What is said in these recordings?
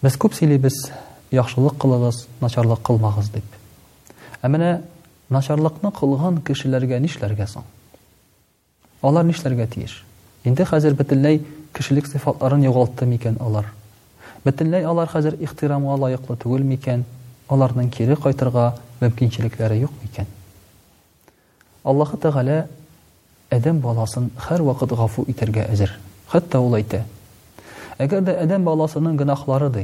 Без күп сөйлибез, яхшылык кылыгыз, начарлык кылмагыз дип. Ә менә начарлыкны кылган кешеләргә нишләргә соң? Алар нишләргә тиеш? Инде хәзер бөтенләй кешелек сыйфатларын югалтты микән алар? Бөтенләй алар хәзер ихтирамга лаеклы түгел микән? Аларның кире кайтырга мөмкинчелекләре юк микән? Аллаһы Тәгалә адәм баласын һәрвакыт гафу итәргә әзер. Хәтта Ул әйтә, Әгәр дә адәм баласының гөнаһлары, ди,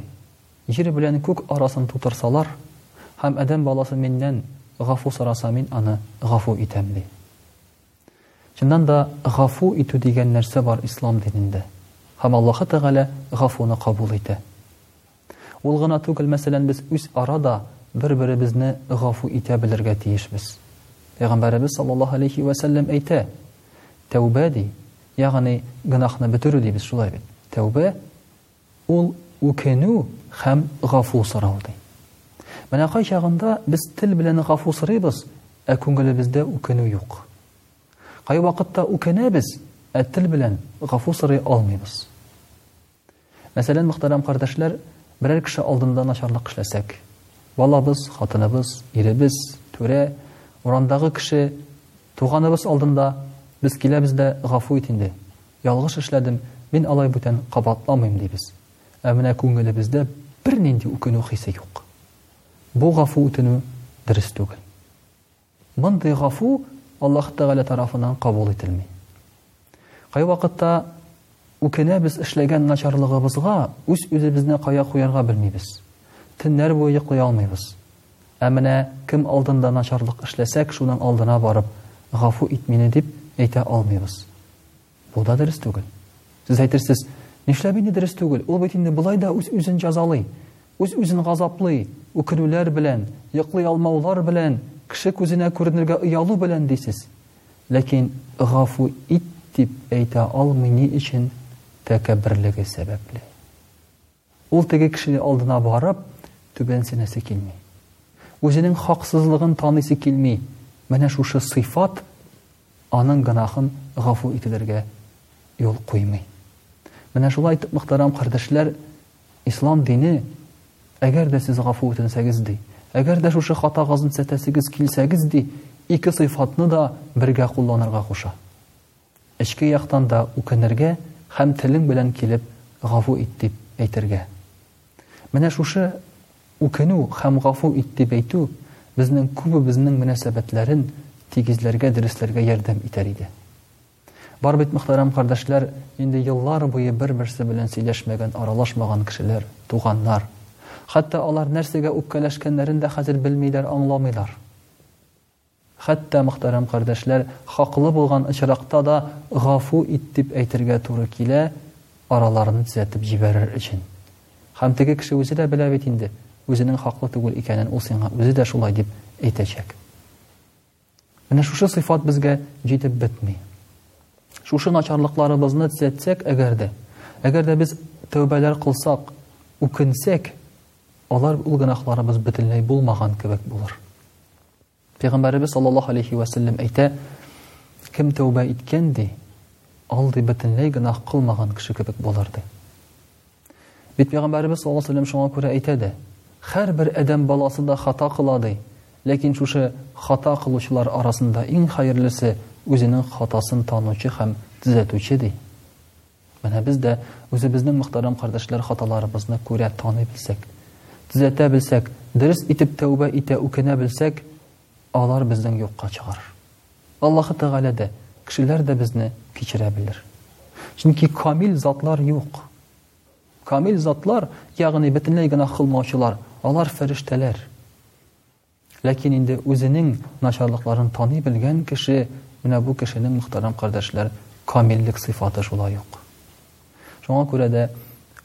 җир белән күк арасын тутырсалар, һәм адәм баласы Миннән гафу сораса, Мин аны гафу итәм, ди. Чыннан да, гафу итү дигән нәрсә бар Ислам динендә. Һәм Аллаһы Тәгалә гафуны кабул итә. Ул гына түгел, мәсәлән, без үзара да бер-беребезне гафу итә белергә тиешбез. Пәйгамбәребез саллаллаһу алейхи вә сәлләм әйтә, тәүбә ди, ягъни гөнаһны бетерү дибез шулай бит. Тәүбә ул үкенү һәм гафу сорау ди. Менә кайчагында без тел белән гафу сорыйбыз, ә күңелебездә үкенү юк. Кай вакытта үкенәбез, ә тел белән гафу сорый алмыйбыз. Мәсәлән, мөхтәрәм кардәшләр, берәр кеше алдында начарлык эшләсәк, балабыз, хатыныбыз, иребез, түрә, урамдагы кеше, туганыбыз алдында без киләбез дә, гафу ит инде, ялгыш эшләдем, мин алай бүтән кабатламыйм, дибез. Ә менә күңелебездә бернинди үкенү хисе юк. Бу гафу үтенү дөрес түгел. Мондый гафу Аллаһ Тәгалә тарафыннан кабул ителми. Кайвакытта үкенәбез эшләгән начарлыгыбызга, үз-үзебезне кая куярга белмибез. Төннәр буе йоклый алмыйбыз. Ә менә кем алдында начарлык эшләсәк, шуның алдына барып, гафу ит мине дип әйтә алмыйбыз. Бу да дөрес түгел. Сез әйтерсез, нишләп инде дөрес түгел? Ул бит инде болай да үз-үзен җәзалый, үз-үзен газаплый, үкенүләр белән, йоклый алмаулар белән, кеше күзенә күренергә оялу белән дисез. Ләкин гафу ит дип әйтә алмый ни өчен? Тәкәбберлеге сәбәпле. Ул теге кешене алдына барып, түбәнсенәсе килми. Үзенең хаксызлыгын таныйсы килми. Менә шушы сыйфат аның гынахын гафу ителергә юл куймый. Менә шулай итеп, мөхтәрәм кардәшләр, ислам дине, әгәр дә сез гафу үтенсәгез ди, әгәр дә шушы хатагызны төзәтәсегез килсәгез ди, ике сыйфатны да бергә кулланырга куша. Эчке яктан да үкенергә һәм телең белән килеп гафу ит дип әйтергә. Менә шушы үкенү һәм гафу ит дип әйтү безнең күбебезнең мөнәсәбәтләрен тигезләргә, дөресләргә ярдәм итәр иде. Бар бит мөхтәрәм кардәшләр, инде еллар буе бер-берсе белән сөйләшмәгән, аралашмаган кешеләр, туганнар. Хәтта алар нәрсәгә үпкәләшкәннәрен дә хәзер белмиләр, аңламыйлар. Хәтта, мөхтәрәм кардәшләр, хаклы булган очракта да гафу ит дип әйтергә туры килә, араларны төзәтеп җибәрер өчен. Һәм теге кеше үзе дә белә бит инде, үзенең хаклы түгел икәнен ул сиңа үзе дә шулай дип әйтәчәк. Менә шушы сыйфат безгә җитеп бетми. Шушы начарлыкларыбызны төзәтсәк әгәр дә, әгәр дә без тәүбәләр кылсак, үкенсәк, алар ул гөнаһларыбыз бөтенләй булмаган кебек булыр. Пәйгамбәребез саллаллаһу алейхи вә сәлләм әйтә, кем тәүбә иткән ди, ул ди бөтенләй генә кылмаган кеше кебек булыр ди. Бит пәйгамбәребез саллаллаһу алейхи шуңа күрә әйтә дә, һәрбер адәм баласы да хата кыла ди. Ләкин шушы хата кылучылар арасында иң хәерлесе үзенең хатасын танучы һәм төзәтүче ди. Менә без дә үзебезнең мөхтәрәм кардәшләр хаталарыбызны күрә, таный белсәк, төзәтә белсәк, дөрес итеп тәүбә итә, үкенә белсәк, алар безнең юкка чыгар. Аллаһ Тәгалә дә, кешеләр дә безне кичерә белер. Чөнки камил затлар юк. Камил затлар, ягъни бөтенләй генә кылмаучылар, алар фәрештәләр. Ләкин инде үзенең начарлыкларын таный белгән кеше, менә бу кешенең, мөхтәрәм кардәшләр, камиллек сыйфаты шулай ук. Шуңа күрә дә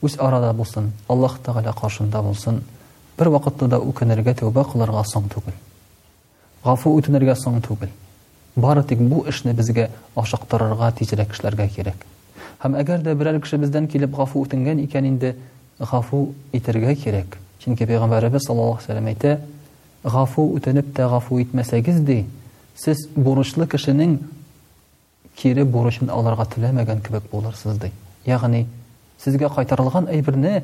үз арада булсын, Аллаһ Тәгалә каршында булсын, бер вакытта да үкенергә, тәүбә кылырга соң түгел. Гафу үтенергә соң түгел. Бары тик бу эшне безгә ашыктырырга тизрәк эшләргә кирәк. Һәм әгәр дә берәр кеше бездән килеп гафу үтенгән икән инде, гафу итергә кирәк. Чөнки Пәйгамбәребез саллаллаһу алейһи вә сәлләм әйтә, Гафу үтенеп тә гафу итмәсәгез, ди, сез бурычлы кешенең кире бурычын алырга теләмәгән кебек булырсыз, ди. Ягъни, сезгә кайтарылган әйберне